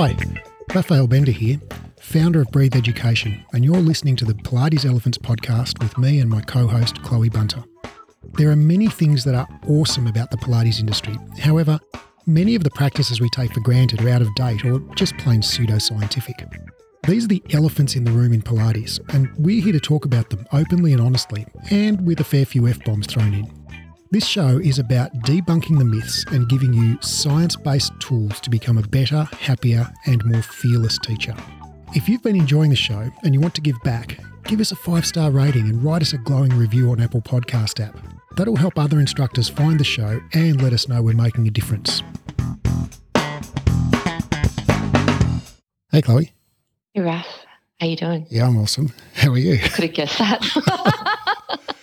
Hi, Raphael Bender here, founder of Breathe Education, and you're listening to the Pilates Elephants podcast with me and my co host, Chloe Bunter. There are many things that are awesome about the Pilates industry. However, many of the practices we take for granted are out of date or just plain pseudoscientific. These are the elephants in the room in Pilates, and we're here to talk about them openly and honestly, and with a fair few F bombs thrown in. This show is about debunking the myths and giving you science based tools to become a better, happier, and more fearless teacher. If you've been enjoying the show and you want to give back, give us a five star rating and write us a glowing review on Apple Podcast app. That'll help other instructors find the show and let us know we're making a difference. Hey, Chloe. Hey, Raph. How you doing? Yeah, I'm awesome. How are you? Could have guessed that.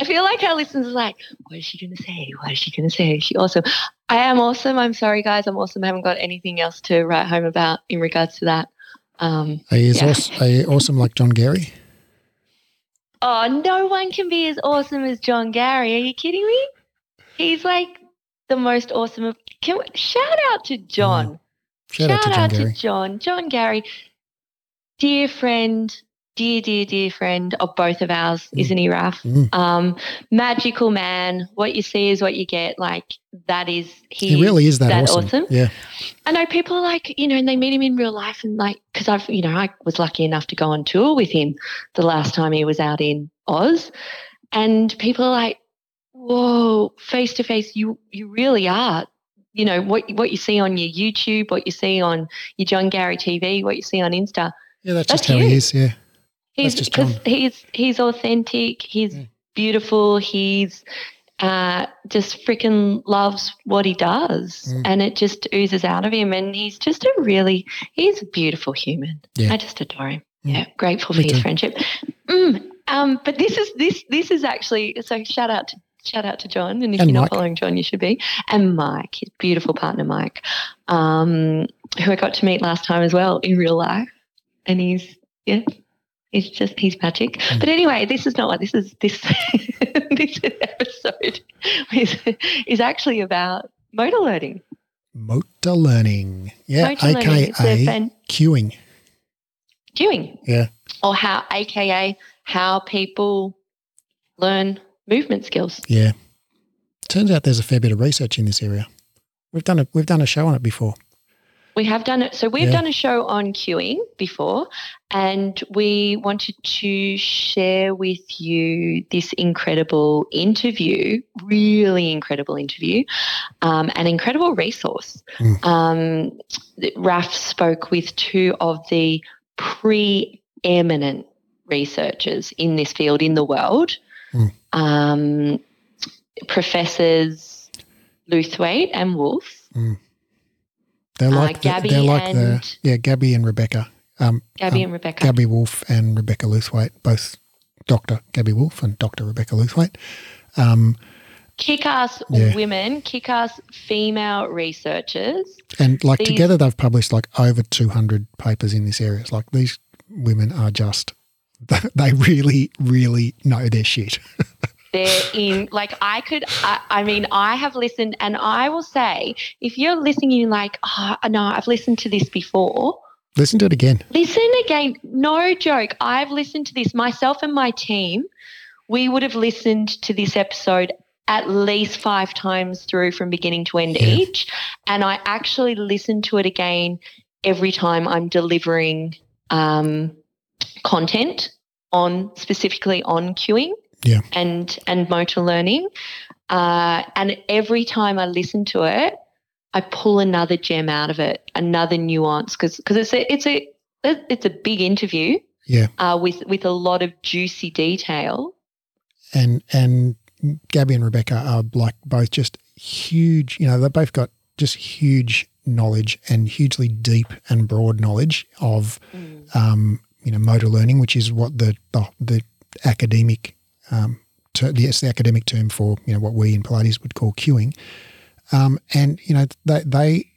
I feel like our listeners are like, what is she going to say? What is she going to say? Is she awesome? I am awesome. I'm sorry, guys. I'm awesome. I haven't got anything else to write home about in regards to that. Um, Are you, yeah. awesome, are you awesome like John Garey? Oh, no one can be as awesome as John Garey. Are you kidding me? He's like the most awesome of. Can we, shout out to John. Shout, out to John Garey. John. John Garey, dear friend, dear, dear, dear friend of both of ours, Mm. isn't he, Raf? Mm. Um, magical man. What you see is what you get. Like that is he. He really is that, that awesome. awesome. Yeah. I know people are like, you know, and they meet him in real life and like, because I've, you know, I was lucky enough to go on tour with him the last time he was out in Oz. And people are like, whoa, face to face, you you really are. You know, what what you see on your YouTube, what you see on your John Garey TV, what you see on Insta. Yeah, that's, That's just how you. he is. Yeah. He's just cause he's he's authentic, he's Yeah. beautiful, he's uh, just freaking loves what he does, Mm. and it just oozes out of him. And he's just a really he's a beautiful human. Yeah. I just adore him. Mm. Yeah, grateful Me for his too. friendship. Mm, um, but this is this this is actually so shout out to shout out to John, and if And you're Mike. not following John, you should be, and Mike, his beautiful partner Mike, um, who I got to meet last time as well in real life, and he's yeah. He's just he's magic. Mm. But anyway, this is not what this is this this episode is, is actually about motor learning. Motor learning. Yeah. Motor learning. It's AKA fan- cueing. doing. Yeah. Or how AKA how people learn movement skills. Yeah. Turns out there's a fair bit of research in this area. We've done a we've done a show on it before. We have done it. So we've Yeah. done a show on cueing before, and we wanted to share with you this incredible interview, really incredible interview, um, an incredible resource. Mm. Um, Raf spoke with two of the preeminent researchers in this field in the world, Mm. um, professors Lewthwaite and Wulf. They're Uh, like the, they're like the yeah Gabby and Rebecca. Um, Gabby um, and Rebecca. Gabby Wulf and Rebecca Lewthwaite, both Doctor Gabby Wulf and Doctor Rebecca Lewthwaite. Um, kick ass Yeah. women, kick ass female researchers. and like These- together they've published like over 200 papers in this area. It's like these women are just they really really know their shit. They're in, like, I could, I, I mean, I have listened, and I will say, if you're listening, you're like, oh, no, I've listened to this before. Listen to it again. Listen again. No joke. I've listened to this myself and my team. We would have listened to this episode at least five times through from beginning to end Yeah. each. And I actually listen to it again every time I'm delivering um, content on specifically on cueing Yeah. and and motor learning. Uh, and every time I listen to it, I pull another gem out of it, another nuance, because because it's a it's a it's a big interview. Yeah. Uh, with with a lot of juicy detail. and and Gabby and Rebecca are like both just huge. You know, they've both got just huge knowledge and hugely deep and broad knowledge of um, you know motor learning, which is what the the, the academic um, yes, the academic term for you know what we in Pilates would call cueing. Um, and you know they they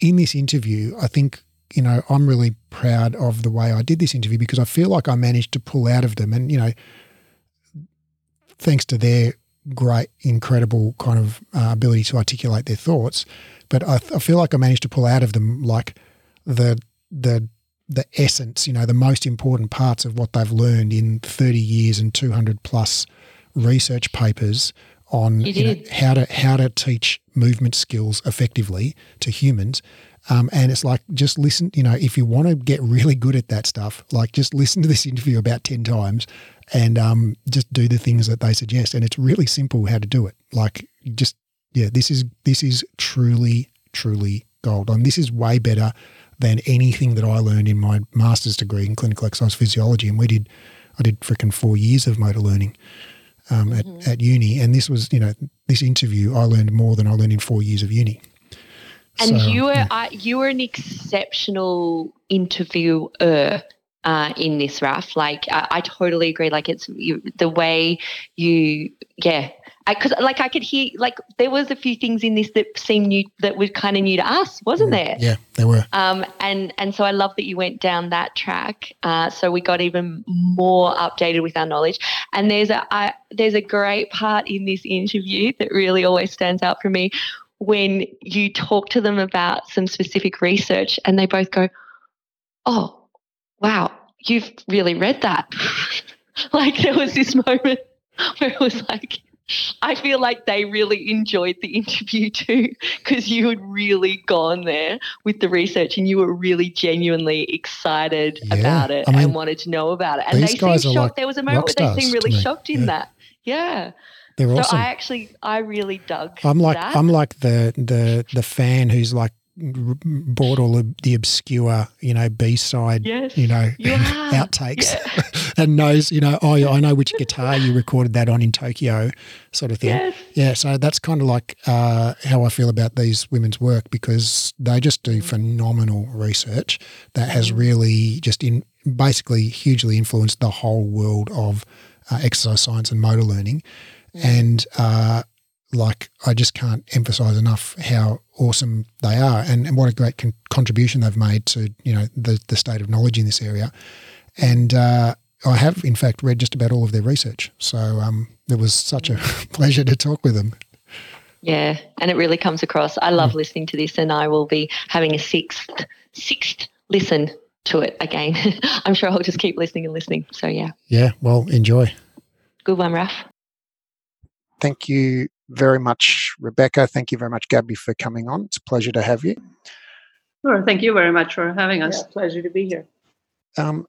in this interview, I think you know I'm really proud of the way I did this interview because I feel like I managed to pull out of them, and you know, thanks to their great, incredible kind of uh, ability to articulate their thoughts. But I, I feel like I managed to pull out of them like the the the essence, you know, the most important parts of what they've learned in 30 years and 200 plus research papers on you know, how to how to teach movement skills effectively to humans. Um, and it's like just listen, you know, if you want to get really good at that stuff, like just listen to this interview about 10 times and um, just do the things that they suggest. And it's really simple how to do it. Like just yeah, this is this is truly, truly gold. And this is way better than anything that I learned in my master's degree in clinical exercise physiology. And we did, I did freaking four years of motor learning um, mm-hmm. at, at uni. And this was, you know, this interview, I learned more than I learned in four years of uni. And so, you were yeah. uh, you were an exceptional interviewer uh, in this, Raf. Like I, I, totally agree. Like it's you, the way you, yeah, because like I could hear like there was a few things in this that seemed new that were kind of new to us, wasn't there? Yeah, there were. Um, and and so I love that you went down that track. Uh, so we got even more updated with our knowledge. And there's a I, there's a great part in this interview that really always stands out for me when you talk to them about some specific research, and they both go, "Oh, wow, you've really read that." like there was this moment where it was like I feel like they really enjoyed the interview too because you had really gone there with the research and you were really genuinely excited yeah. about it I mean, and wanted to know about it. And they seemed shocked. Like there was a moment where they seemed really shocked in yeah. that. Yeah. They're so awesome. I actually, I really dug. I'm like, that. I'm like the the the fan who's like bought all of the obscure, you know, B side, yes, you know, you outtakes, yeah. and knows, you know, oh, I know which guitar you recorded that on in Tokyo, sort of thing. Yes. Yeah, so that's kind of like uh, how I feel about these women's work because they just do mm. phenomenal research that has mm. really just in basically hugely influenced the whole world of uh, exercise science and motor learning, mm. and uh, like I just can't emphasize enough how awesome they are and, and what a great con- contribution they've made to you know the the state of knowledge in this area. And uh, I have in fact read just about all of their research, so um, it was such a pleasure to talk with them. Yeah, and it really comes across. I love mm. listening to this, and I will be having a sixth sixth listen to it again. I'm sure I'll just keep listening and listening. So yeah. Yeah. Well, enjoy. Good one, Raf. Thank you very much, Rebecca. Thank you very much, Gabby, for coming on. It's a pleasure to have you. Sure. Thank you very much for having us. Yeah, pleasure to be here. Um,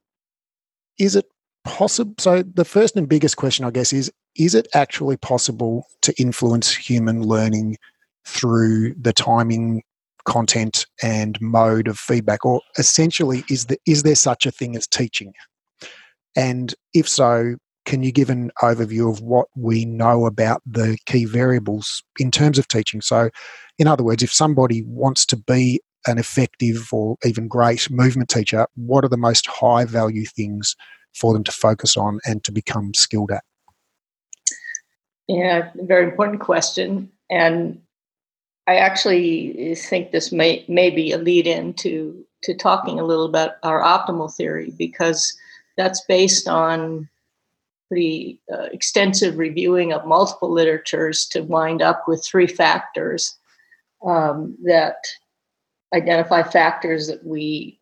is it possible? So, the first and biggest question, I guess, is is it actually possible to influence human learning through the timing, content, and mode of feedback? Or essentially, is, the, is there such a thing as teaching? And if so, can you give an overview of what we know about the key variables in terms of teaching? So, in other words, if somebody wants to be an effective or even great movement teacher, what are the most high value things for them to focus on and to become skilled at? Yeah, very important question. And I actually think this may, may be a lead in to, to talking a little about our optimal theory because that's based on pretty uh, extensive reviewing of multiple literatures to wind up with three factors um, that identify factors that we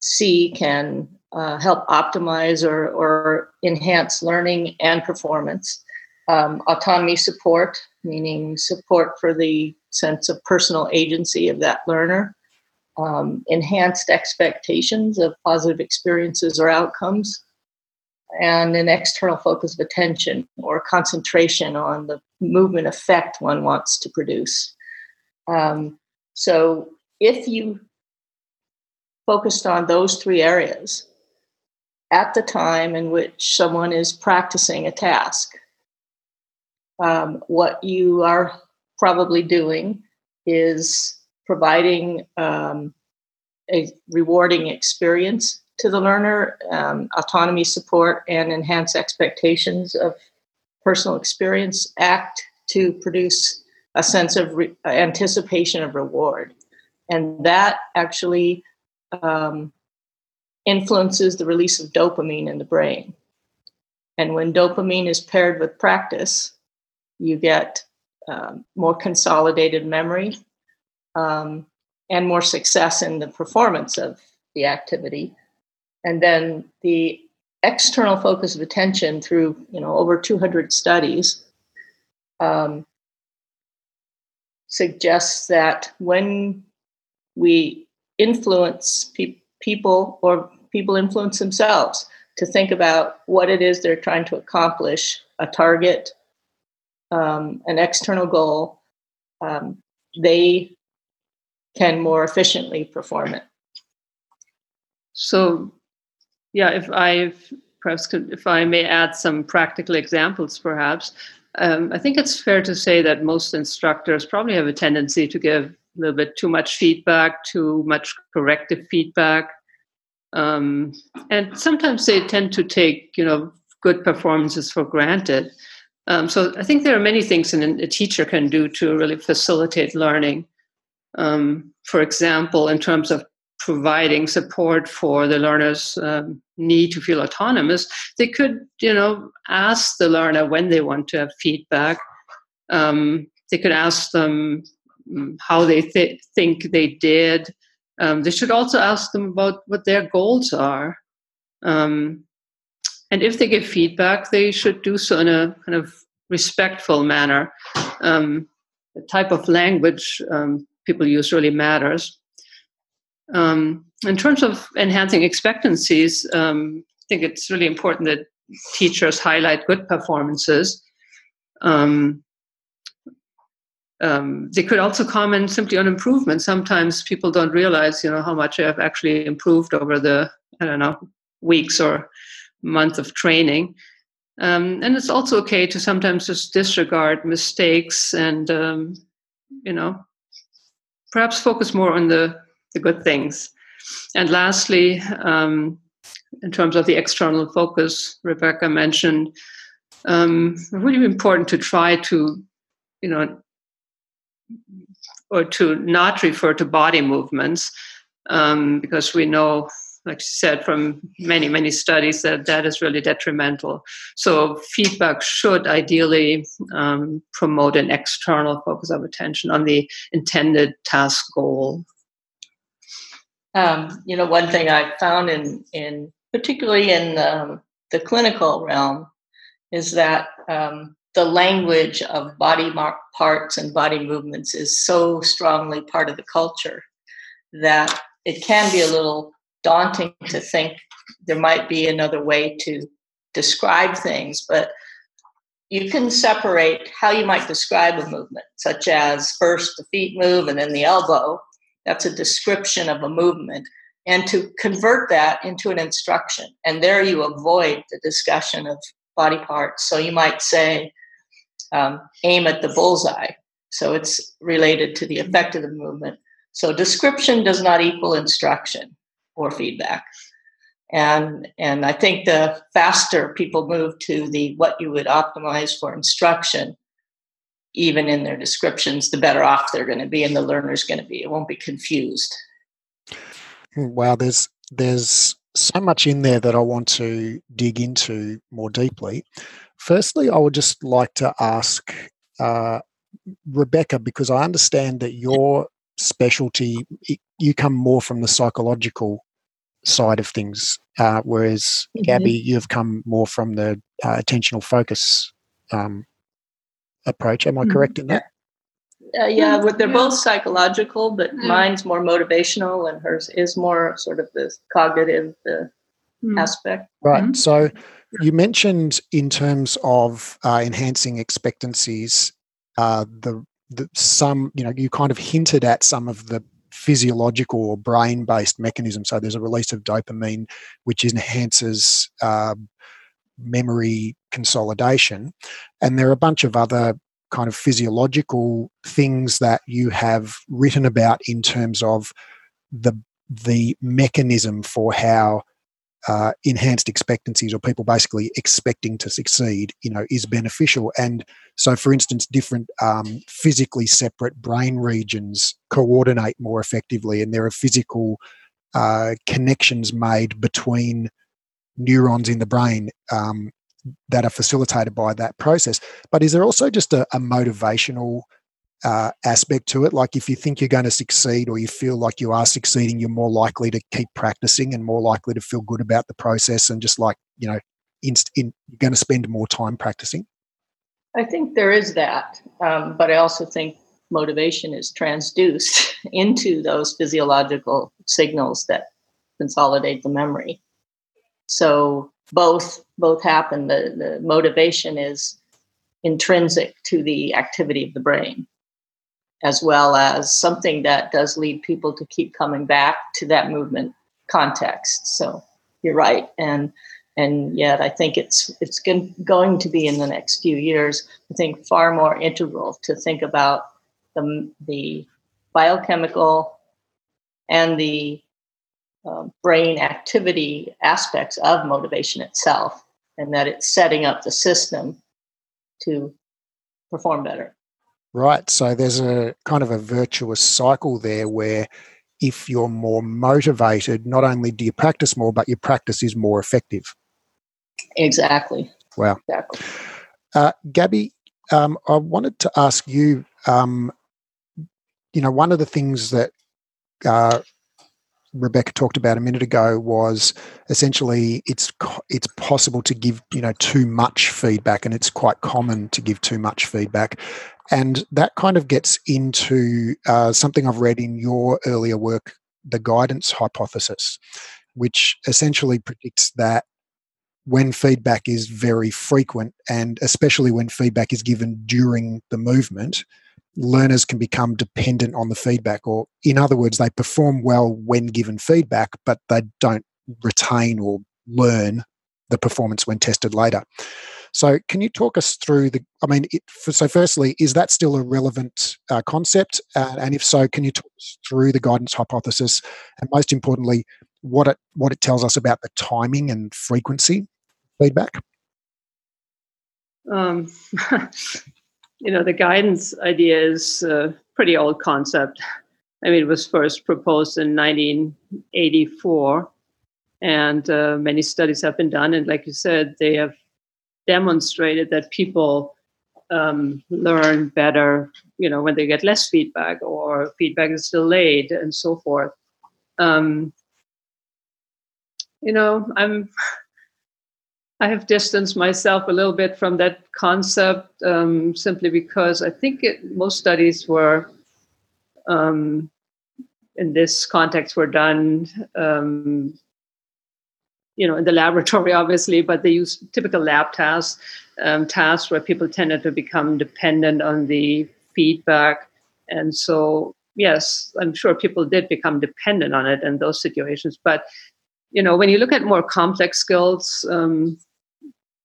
see can uh, help optimize or, or enhance learning and performance. Um, autonomy support, meaning support for the sense of personal agency of that learner. Um, enhanced expectations of positive experiences or outcomes, and an external focus of attention or concentration on the movement effect one wants to produce. Um, so if you focused on those three areas at the time in which someone is practicing a task, um, what you are probably doing is providing um, a rewarding experience to the learner, um, autonomy support, and enhance expectations of personal experience act to produce a sense of re- anticipation of reward. And that actually um, influences the release of dopamine in the brain. And when dopamine is paired with practice, you get um, more consolidated memory, um, and more success in the performance of the activity. And then the external focus of attention through you know over 200 studies um, suggests that when we influence pe- people or people influence themselves to think about what it is they're trying to accomplish a target um, an external goal um, they can more efficiently perform it. So yeah if i perhaps could, if i may add some practical examples perhaps um, I think it's fair to say that most instructors probably have a tendency to give a little bit too much feedback, too much corrective feedback. Um, and sometimes they tend to take, you know, good performances for granted. Um, so I think there are many things a teacher can do to really facilitate learning. Um, for example, in terms of providing support for the learner's um, need to feel autonomous, they could, you know, ask the learner when they want to have feedback. Um, they could ask them mm, how they th- think they did. Um, they should also ask them about what their goals are. Um, and if they give feedback, they should do so in a kind of respectful manner. Um, the type of language um, people use really matters. Um, in terms of enhancing expectancies, um, I think it's really important that teachers highlight good performances. Um, um, they could also comment simply on improvement. Sometimes people don't realize, you know, how much they have actually improved over the, I don't know, weeks or month of training. Um, and it's also okay to sometimes just disregard mistakes and, um, you know, perhaps focus more on the the good things. And lastly, um, in terms of the external focus, Rebecca mentioned, um, really important to try to, you know, or to not refer to body movements, um, because we know, like she said, from many, many studies that that is really detrimental. So feedback should ideally um, promote an external focus of attention on the intended task goal um, you know, one thing I found in in particularly in um, the clinical realm is that um, the language of body parts and body movements is so strongly part of the culture that it can be a little daunting to think there might be another way to describe things, but you can separate how you might describe a movement, such as first the feet move and then the elbow, that's a description of a movement. And to convert that into an instruction. And there you avoid the discussion of body parts. So you might say, um, aim at the bullseye. So it's related to the effect of the movement. So description does not equal instruction or feedback. And, and I think the faster people move to the what you would optimize for instruction, even in their descriptions, the better off they're going to be and the learner's going to be. It won't be confused. Wow, there's there's so much in there that I want to dig into more deeply. Firstly, I would just like to ask uh, Rebecca because I understand that your specialty you come more from the psychological side of things, uh, whereas mm-hmm. Gabby, you've come more from the uh, attentional focus um, approach. Am I mm-hmm. correct in that? Uh, yeah, but they're both psychological, but mm. mine's more motivational, and hers is more sort of the cognitive the mm. aspect. Right. Mm-hmm. So you mentioned in terms of uh, enhancing expectancies, uh, the the some you know you kind of hinted at some of the physiological or brain based mechanisms. So there's a release of dopamine, which enhances uh, memory consolidation. And there are a bunch of other kind of physiological things that you have written about in terms of the the mechanism for how uh, enhanced expectancies or people basically expecting to succeed you know is beneficial and so for instance different um, physically separate brain regions coordinate more effectively and there are physical uh, connections made between neurons in the brain um, that are facilitated by that process. But is there also just a, a motivational uh, aspect to it? Like if you think you're going to succeed or you feel like you are succeeding, you're more likely to keep practicing and more likely to feel good about the process and just like, you know, in, in, you're going to spend more time practicing? I think there is that. Um, but I also think motivation is transduced into those physiological signals that consolidate the memory. So both both happen. The, the motivation is intrinsic to the activity of the brain, as well as something that does lead people to keep coming back to that movement context. So you're right, and and yet I think it's it's going to be in the next few years. I think far more integral to think about the the biochemical and the uh, brain activity aspects of motivation itself, and that it's setting up the system to perform better. Right. So there's a kind of a virtuous cycle there where if you're more motivated, not only do you practice more, but your practice is more effective. Exactly. Wow. Exactly. Uh, Gabby, um, I wanted to ask you. Um, you know, one of the things that uh, Rebecca talked about a minute ago was essentially it's it's possible to give you know too much feedback, and it's quite common to give too much feedback, and that kind of gets into uh, something I've read in your earlier work, the guidance hypothesis, which essentially predicts that when feedback is very frequent, and especially when feedback is given during the movement, learners can become dependent on the feedback, or in other words, they perform well when given feedback, but they don't retain or learn the performance when tested later. So, can you talk us through the? I mean, it, so firstly, is that still a relevant uh, concept? Uh, and if so, can you talk us through the guidance hypothesis? And most importantly, what it what it tells us about the timing and frequency feedback? Um, you know, the guidance idea is a pretty old concept. I mean, it was first proposed in 1984, and uh, many studies have been done. And like you said, they have demonstrated that people um, learn better, you know, when they get less feedback or feedback is delayed and so forth. Um, you know, I'm I have distanced myself a little bit from that concept um, simply because I think it, most studies were um, in this context were done, um, you know, in the laboratory, obviously, but they use typical lab tasks, um, tasks where people tended to become dependent on the feedback, and so yes, I'm sure people did become dependent on it in those situations, but you know, when you look at more complex skills, um,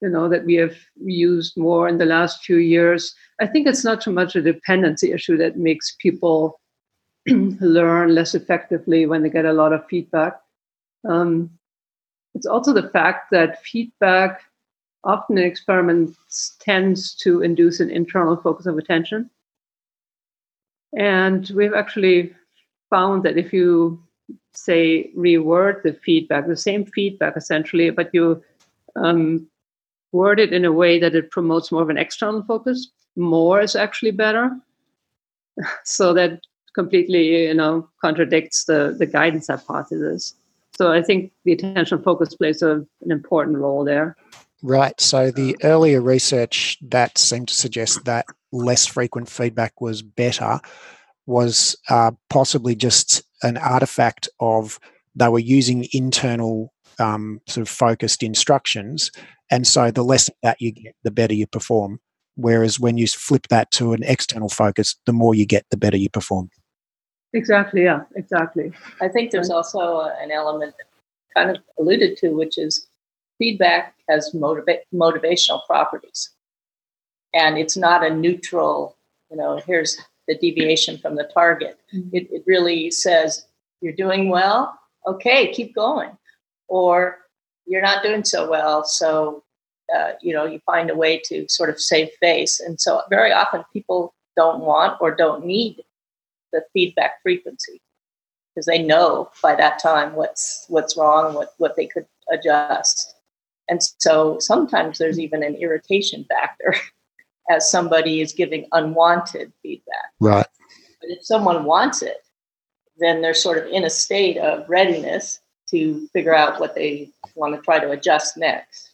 you know that we have used more in the last few years. I think it's not so much a dependency issue that makes people learn less effectively when they get a lot of feedback. Um, it's also the fact that feedback often in experiments tends to induce an internal focus of attention. And we've actually found that if you say reword the feedback the same feedback essentially but you um, word it in a way that it promotes more of an external focus, more is actually better. so that completely, you know, contradicts the, the guidance hypothesis. So I think the attention focus plays a, an important role there. Right. So the earlier research that seemed to suggest that less frequent feedback was better was uh, possibly just an artifact of they were using internal um, sort of focused instructions and so the less of that you get, the better you perform. Whereas when you flip that to an external focus, the more you get, the better you perform. Exactly. Yeah, exactly. I think there's also an element kind of alluded to, which is feedback has motiva- motivational properties. And it's not a neutral, you know, here's the deviation from the target. Mm-hmm. It, it really says, you're doing well, okay, keep going. Or you're not doing so well. So, uh, you know, you find a way to sort of save face. And so, very often, people don't want or don't need the feedback frequency because they know by that time what's what's wrong, what what they could adjust. And so sometimes there's even an irritation factor as somebody is giving unwanted feedback. Right. But if someone wants it, then they're sort of in a state of readiness to figure out what they want to try to adjust next.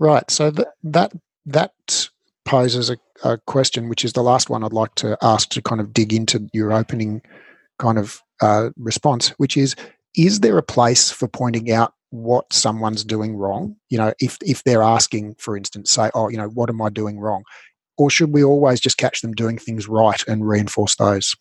Right. So that that that poses a, a question, which is the last one I'd like to ask to kind of dig into your opening kind of uh, response, which is: Is there a place for pointing out what someone's doing wrong? You know, if if they're asking, for instance, say, "Oh, you know, what am I doing wrong?" Or should we always just catch them doing things right and reinforce those?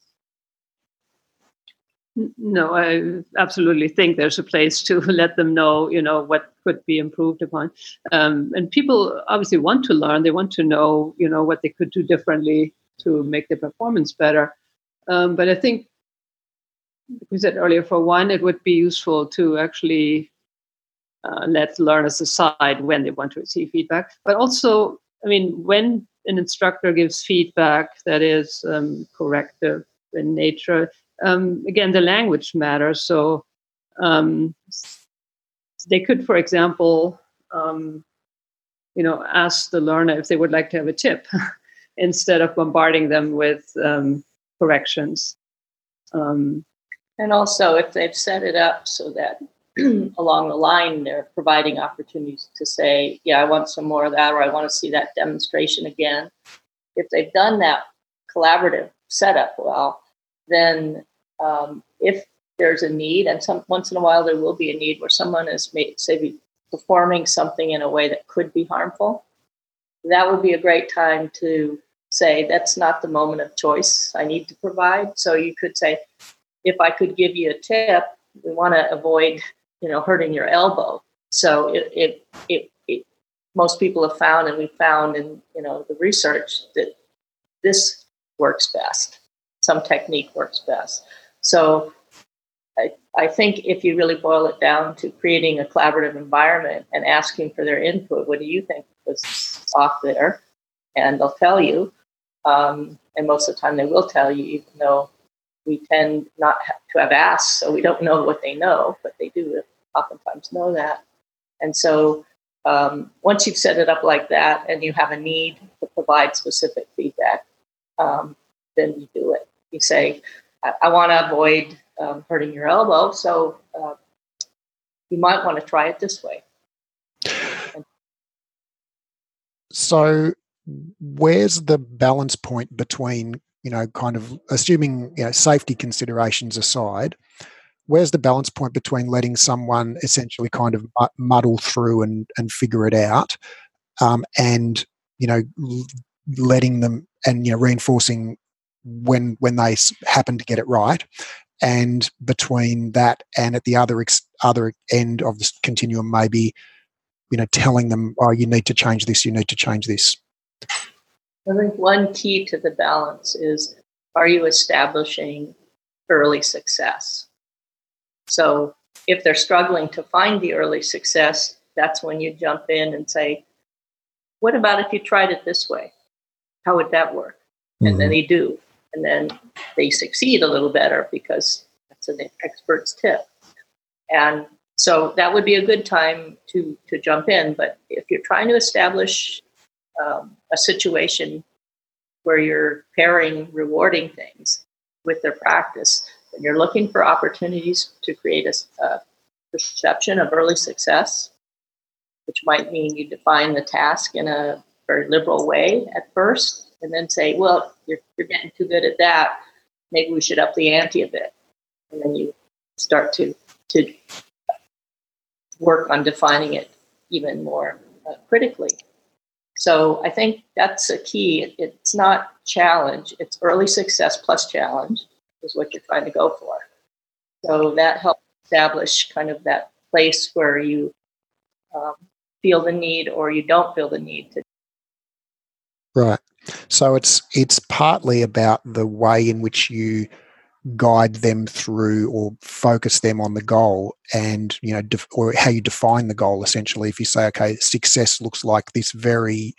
No, I absolutely think there's a place to let them know, you know, what could be improved upon. Um, and people obviously want to learn. They want to know, you know, what they could do differently to make their performance better. Um, but I think, like we said earlier, for one, it would be useful to actually uh, let learners decide when they want to receive feedback. But also, I mean, when an instructor gives feedback that is um, corrective in nature, um, again, the language matters. So um, they could, for example, um, you know, ask the learner if they would like to have a tip instead of bombarding them with um, corrections. Um, and also, if they've set it up so that along the line they're providing opportunities to say, "Yeah, I want some more of that," or "I want to see that demonstration again." If they've done that collaborative setup well, then um, if there's a need, and some once in a while there will be a need where someone is, made, say, performing something in a way that could be harmful, that would be a great time to say that's not the moment of choice I need to provide. So you could say, if I could give you a tip, we want to avoid, you know, hurting your elbow. So it, it, it, it most people have found, and we found in you know the research that this works best. Some technique works best. So I, I think if you really boil it down to creating a collaborative environment and asking for their input, what do you think was off there? And they'll tell you. Um, and most of the time they will tell you, even though we tend not to have asked, so we don't know what they know, but they do oftentimes know that. And so um, once you've set it up like that and you have a need to provide specific feedback, um, then you do it. You say, I, I want to avoid um, hurting your elbow, so uh, you might want to try it this way. So, where's the balance point between, you know, kind of assuming, you know, safety considerations aside, where's the balance point between letting someone essentially kind of muddle through and, and figure it out um, and, you know, letting them and, you know, reinforcing when when they happen to get it right. And between that and at the other ex- other end of the continuum maybe you know telling them oh you need to change this you need to change this. I think one key to the balance is are you establishing early success? So if they're struggling to find the early success that's when you jump in and say what about if you tried it this way? How would that work? And mm-hmm. then they do and then they succeed a little better because that's an expert's tip. And so that would be a good time to to jump in. But if you're trying to establish um, a situation where you're pairing rewarding things with their practice, and you're looking for opportunities to create a, a perception of early success, which might mean you define the task in a very liberal way at first, and then say, well, you're, you're getting too good at that. Maybe we should up the ante a bit. And then you start to, to work on defining it even more uh, critically. So I think that's a key. It's not challenge, it's early success plus challenge is what you're trying to go for. So that helps establish kind of that place where you um, feel the need or you don't feel the need to. Right. So it's it's partly about the way in which you guide them through or focus them on the goal and you know def- or how you define the goal essentially. If you say okay success looks like this very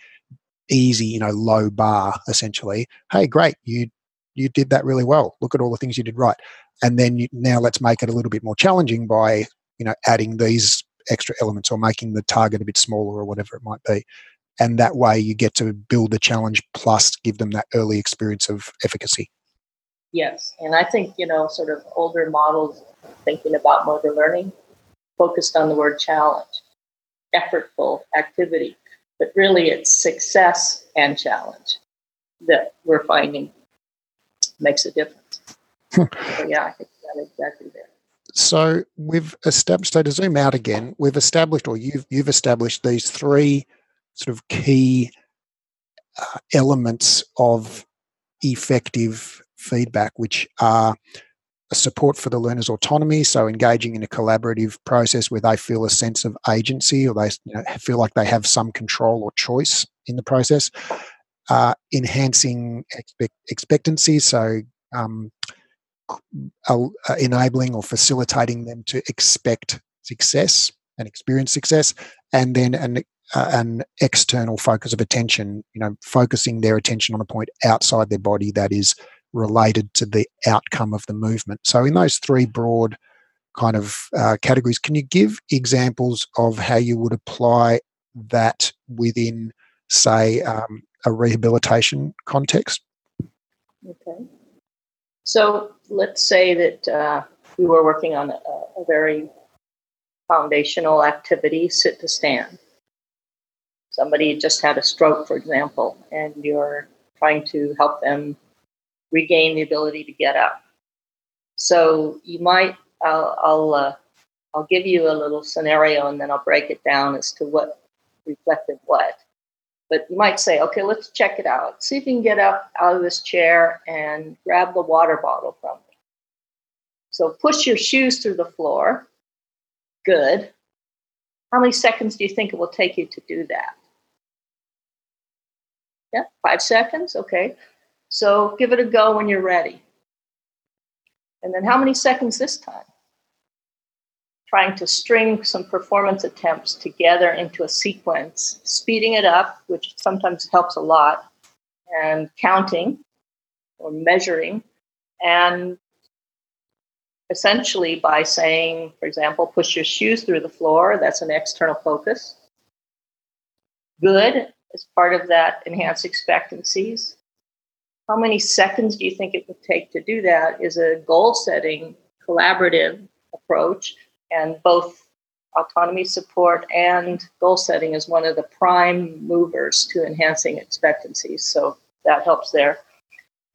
easy you know low bar essentially hey great you you did that really well. Look at all the things you did right. And then you, now let's make it a little bit more challenging by you know adding these extra elements or making the target a bit smaller or whatever it might be. And that way you get to build the challenge plus give them that early experience of efficacy. Yes. And I think, you know, sort of older models thinking about motor learning focused on the word challenge, effortful activity. But really, it's success and challenge that we're finding makes a difference. Hmm. so, yeah, I think that's exactly there. So we've established. So to zoom out again, we've established, or you've you've established these three sort of key uh, elements of effective feedback, which are a support for the learner's autonomy, so engaging in a collaborative process where they feel a sense of agency or they you know, feel like they have some control or choice in the process. Uh, enhancing expect- expectancy, so um, uh, enabling or facilitating them to expect success and experience success, and then an uh, an external focus of attention. You know, focusing their attention on a point outside their body that is related to the outcome of the movement. So, in those three broad kind of uh, categories, can you give examples of how you would apply that within, say, um, a rehabilitation context? Okay. So, let's say that uh, we were working on a, a very foundational activity sit to stand. Somebody just had a stroke, for example, and you're trying to help them regain the ability to get up. So you might, I'll, I'll, uh, I'll give you a little scenario and then I'll break it down as to what reflected what. But you might say, okay, let's check it out. See if you can get up out of this chair and grab the water bottle from me. So push your shoes through the floor. Good. How many seconds do you think it will take you to do that? Yeah, five seconds. Okay. So give it a go when you're ready. And then how many seconds this time? Trying to string some performance attempts together into a sequence, speeding it up, which sometimes helps a lot, and counting or measuring, and essentially by saying, for example, push your shoes through the floor, that's an external focus. Good is part of that enhanced expectancies. How many seconds do you think it would take to do that is a goal setting collaborative approach and both autonomy support and goal setting is one of the prime movers to enhancing expectancies so that helps there.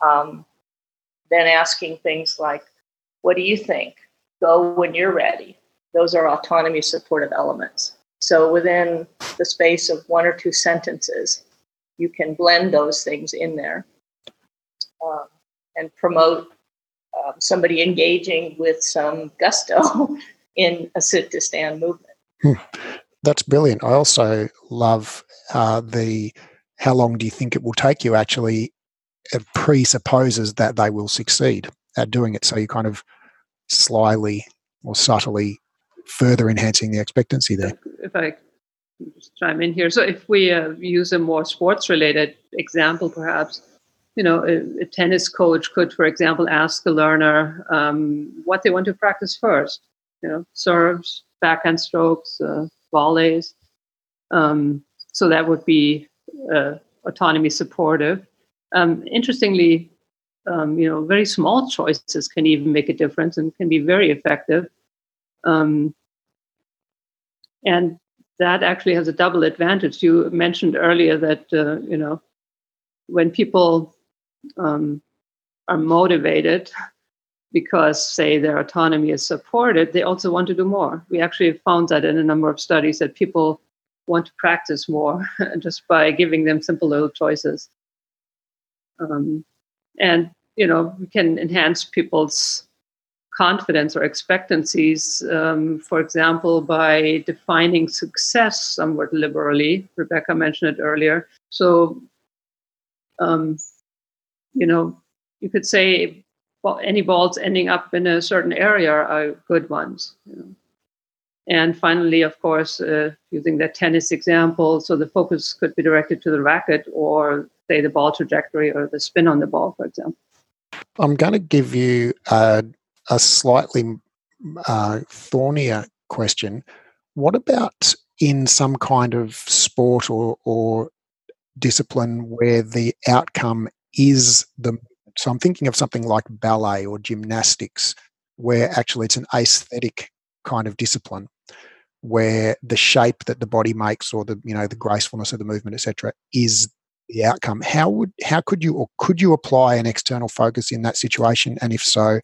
Um, then asking things like what do you think? Go when you're ready. Those are autonomy supportive elements so within the space of one or two sentences you can blend those things in there um, and promote um, somebody engaging with some gusto in a sit to stand movement. Hmm. That's brilliant. I also love uh, the how long do you think it will take you actually it presupposes that they will succeed at doing it. So you kind of slyly or subtly further enhancing the expectancy there. If I just chime in here. So if we uh, use a more sports related example, perhaps, you know, a, a, tennis coach could, for example, ask a learner um, what they want to practice first. You know, serves, backhand strokes, uh, volleys. Um, so that would be uh, autonomy supportive. Um, interestingly, um, you know, very small choices can even make a difference and can be very effective. Um, and that actually has a double advantage. You mentioned earlier that uh, you know when people um, are motivated because, say, their autonomy is supported, they also want to do more. We actually found that in a number of studies that people want to practice more just by giving them simple little choices. Um, and, you know, we can enhance people's confidence or expectancies, um, for example, by defining success somewhat liberally. Rebecca mentioned it earlier. So, um, you know, you could say well, any balls ending up in a certain area are good ones. You know. And finally, of course, uh, using that tennis example, so the focus could be directed to the racket or, say, the ball trajectory or the spin on the ball, for example. I'm going to give you a, a slightly uh, thornier question, what about in some kind of sport or, or discipline where the outcome is the so I'm thinking of something like ballet or gymnastics, where actually it's an aesthetic kind of discipline, where the shape that the body makes or the you know the gracefulness of the movement, etc., is the outcome. How would how could you or could you apply an external focus in that situation, and if so,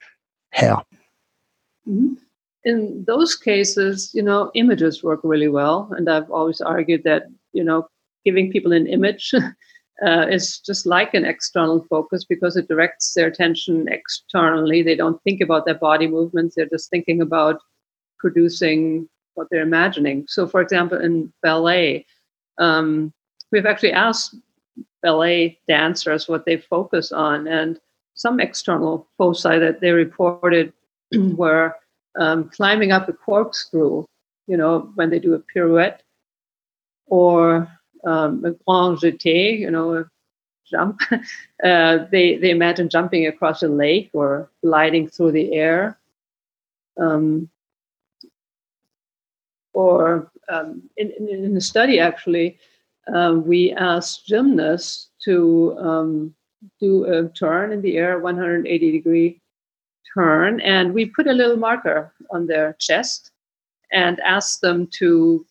how? Mm-hmm. In those cases, you know, images work really well, and I've always argued that you know giving people an image uh, is just like an external focus because it directs their attention externally. They don't think about their body movements, they're just thinking about producing what they're imagining. So, for example, in ballet, um, we've actually asked ballet dancers what they focus on, and some external foci that they reported were um, climbing up a corkscrew, you know, when they do a pirouette, or um, a grand jeté, you know, a jump. Uh, they they imagine jumping across a lake or gliding through the air. Um, or um, in, in, in, the study, actually, um, we asked gymnasts to um, do a turn in the air, 180 degree turn, and we put a little marker on their chest and asked them to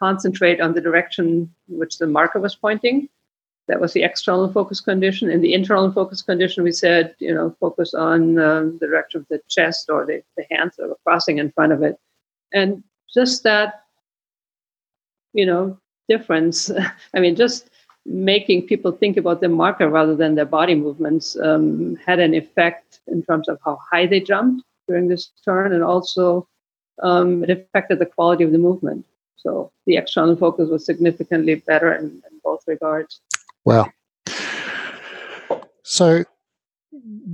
concentrate on the direction which the marker was pointing. That was the external focus condition. In the internal focus condition, we said, you know, focus on um, the direction of the chest or the, the hands that were crossing in front of it. And just that, you know, difference, I mean, just making people think about the marker rather than their body movements um, had an effect in terms of how high they jumped during this turn and also um, it affected the quality of the movement. So the external focus was significantly better in, in both regards. Wow. So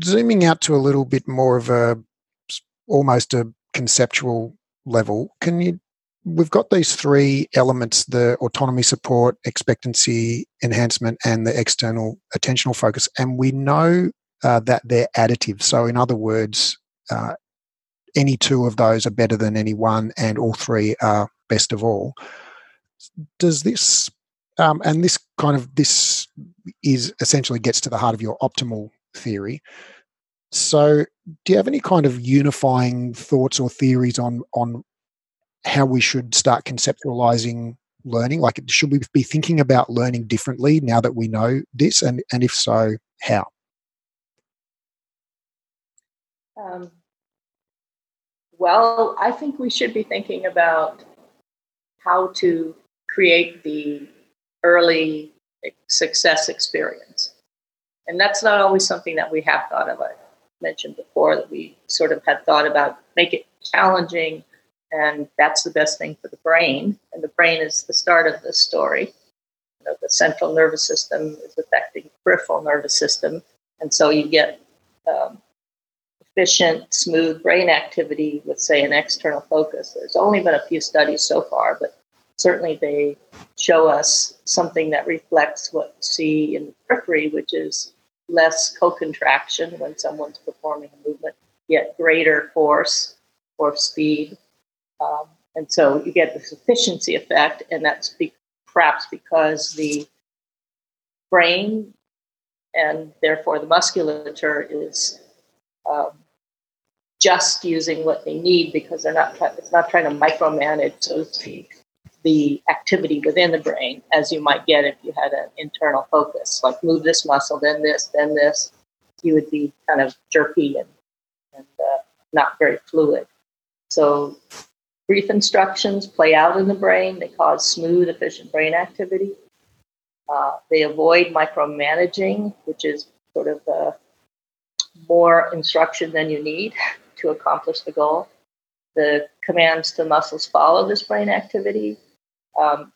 zooming out to a little bit more of a almost a conceptual level, can you we've got these three elements the autonomy support expectancy enhancement and the external attentional focus and we know uh, that they're additive so in other words uh, any two of those are better than any one and all three are best of all. Does this um, and this kind of this is essentially gets to the heart of your optimal theory. So, do you have any kind of unifying thoughts or theories on on how we should start conceptualizing learning? Like, should we be thinking about learning differently now that we know this, and and if so, how? Um, well, I think we should be thinking about how to create the early success experience. And that's not always something that we have thought of. I mentioned before that we sort of had thought about make it challenging, and that's the best thing for the brain. And the brain is the start of the story. You know, the central nervous system is affecting the peripheral nervous system, and so you get um, efficient, smooth brain activity with, say, an external focus. There's only been a few studies so far, but certainly they show us something that reflects what you see in the periphery, which is less co-contraction when someone's performing a movement, yet greater force or speed. Um, and so you get this efficiency effect, and that's be- perhaps because the brain and therefore the musculature is um, just using what they need because they're not try- it's not trying to micromanage so speak the activity within the brain as you might get if you had an internal focus like move this muscle then this then this. You would be kind of jerky and, and uh, not very fluid. So brief instructions play out in the brain they cause smooth efficient brain activity uh, they avoid micromanaging which is sort of the more instruction than you need to accomplish the goal. The commands to muscles follow this brain activity. Um,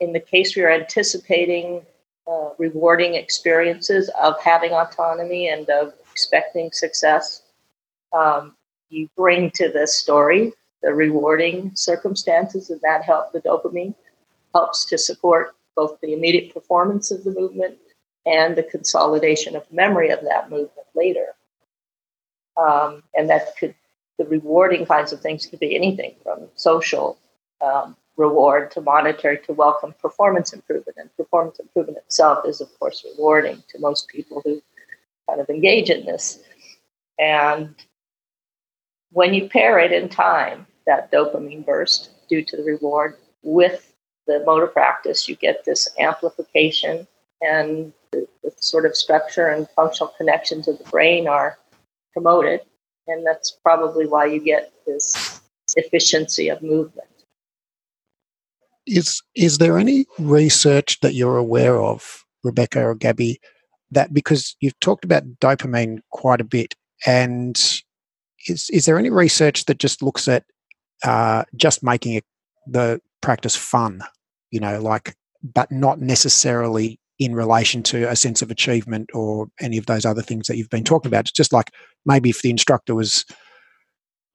in the case we are anticipating uh, rewarding experiences of having autonomy and of expecting success, um, you bring to this story the rewarding circumstances, and that helps the dopamine helps to support both the immediate performance of the movement and the consolidation of memory of that movement later. Um, and that could, the rewarding kinds of things could be anything from social um, reward to monitor to welcome performance improvement. And performance improvement itself is, of course, rewarding to most people who kind of engage in this. And when you pair it in time, that dopamine burst due to the reward with the motor practice, you get this amplification and the, the sort of structure and functional connections of the brain are promoted. And that's probably why you get this efficiency of movement. Is is there any research that you're aware of, Rebecca or Gabby, that because you've talked about dopamine quite a bit, and is is there any research that just looks at uh, just making it, the practice fun, you know, like, but not necessarily in relation to a sense of achievement or any of those other things that you've been talking about. It's just like maybe if the instructor was,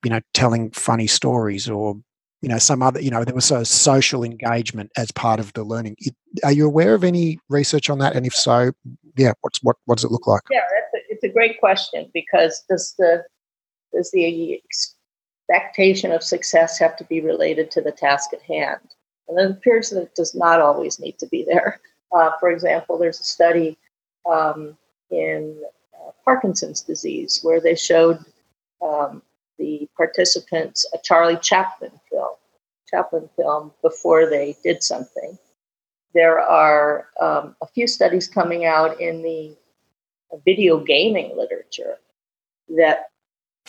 you know, telling funny stories or you know some other you know there was a social engagement as part of the learning. Are you aware of any research on that? And if so yeah what's what what does it look like? Yeah a, it's a great question because does the does the expectation of success have to be related to the task at hand and it appears that it does not always need to be there uh, for example there's a study um, in uh, parkinson's disease where they showed um, the participants a Charlie Chaplin film, Chaplin film before they did something. There are um, a few studies coming out in the video gaming literature that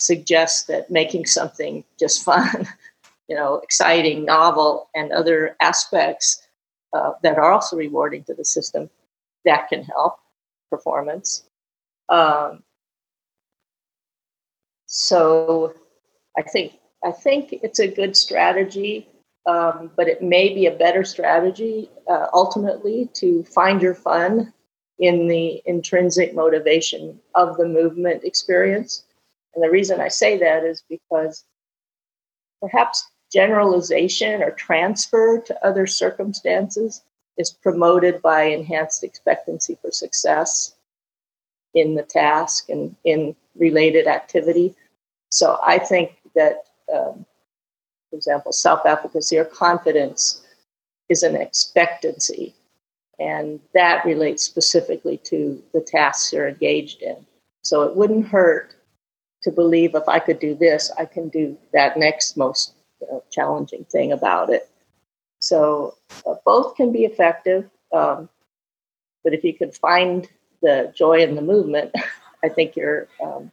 suggest that making something just fun, you know, exciting, novel, and other aspects uh, that are also rewarding to the system that can help performance. Um, so I think I think it's a good strategy, um, but it may be a better strategy uh, ultimately to find your fun in the intrinsic motivation of the movement experience. And the reason I say that is because perhaps generalization or transfer to other circumstances is promoted by enhanced expectancy for success in the task and in related activity. So I think that, um, for example, self efficacy or confidence is an expectancy. And that relates specifically to the tasks you're engaged in. So it wouldn't hurt to believe if I could do this, I can do that next most know, challenging thing about it. So uh, both can be effective. Um, but if you can find the joy in the movement, I think you're um,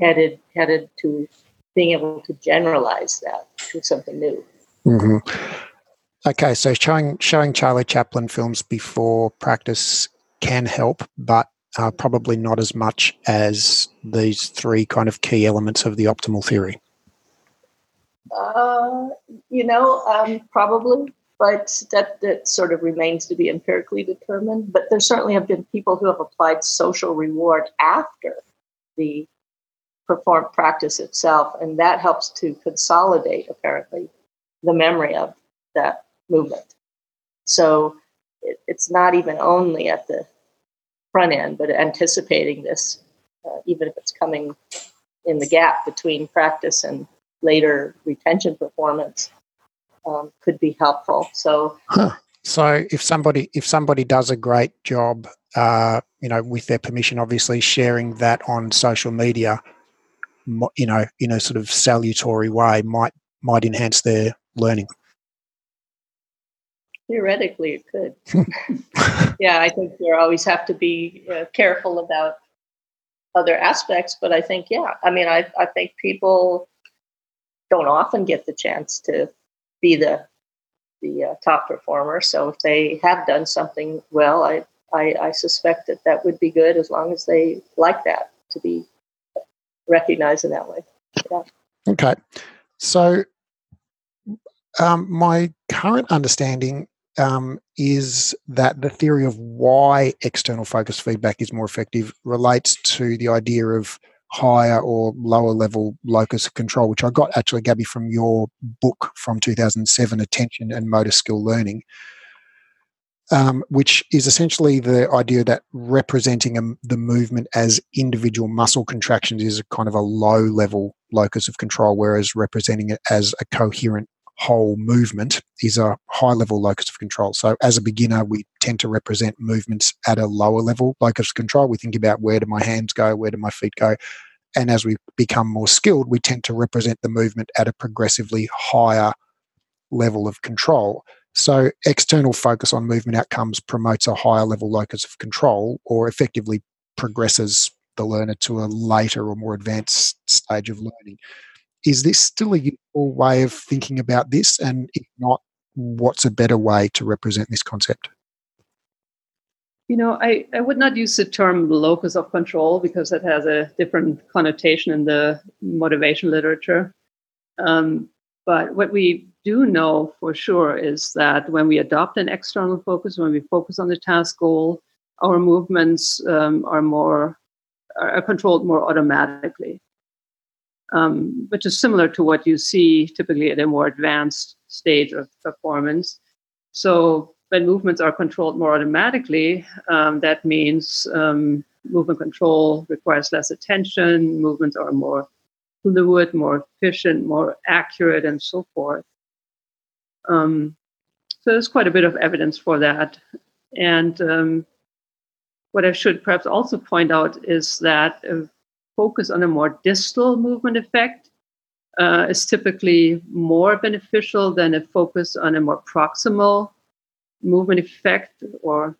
headed headed to being able to generalize that to something new. Mm-hmm. Okay, so showing showing Charlie Chaplin films before practice can help, but uh, probably not as much as these three kind of key elements of the optimal theory. Uh, you know, um, probably, but that that sort of remains to be empirically determined. But there certainly have been people who have applied social reward after the perform practice itself, and that helps to consolidate apparently the memory of that movement. So it, it's not even only at the front end, but anticipating this, uh, even if it's coming in the gap between practice and later retention performance, um, could be helpful. So. Huh. So if somebody if somebody does a great job, uh, you know, with their permission, obviously sharing that on social media, you know, in a sort of salutary way might might enhance their learning. Theoretically, it could. yeah, I think you always have to be uh, careful about other aspects, but I think, yeah, I mean, I, I think people don't often get the chance to be the the uh, top performer. So if they have done something well, I, I I suspect that that would be good as long as they like that to be recognized in that way. Yeah. Okay. So, um, my current understanding um, is that the theory of why external focus feedback is more effective relates to the idea of higher or lower level locus of control, which I got actually, Gabby, from your book from 2007, Attention and Motor Skill Learning um, which is essentially the idea that representing a, the movement as individual muscle contractions is a kind of a low level locus of control, whereas representing it as a coherent whole movement is a high level locus of control. So, as a beginner, we tend to represent movements at a lower level locus of control. We think about where do my hands go, where do my feet go. And as we become more skilled, we tend to represent the movement at a progressively higher level of control. So, external focus on movement outcomes promotes a higher level locus of control or effectively progresses the learner to a later or more advanced stage of learning. Is this still a useful way of thinking about this? And if not, what's a better way to represent this concept? You know, I, I would not use the term locus of control because it has a different connotation in the motivation literature. Um, but what we do know for sure is that when we adopt an external focus, when we focus on the task goal, our movements um, are more are controlled more automatically, um, which is similar to what you see typically at a more advanced stage of performance. So when movements are controlled more automatically, um, that means um, movement control requires less attention. Movements are more fluid, more efficient, more accurate, and so forth. Um, so there's quite a bit of evidence for that. And um, what I should perhaps also point out is that a focus on a more distal movement effect uh, is typically more beneficial than a focus on a more proximal movement effect or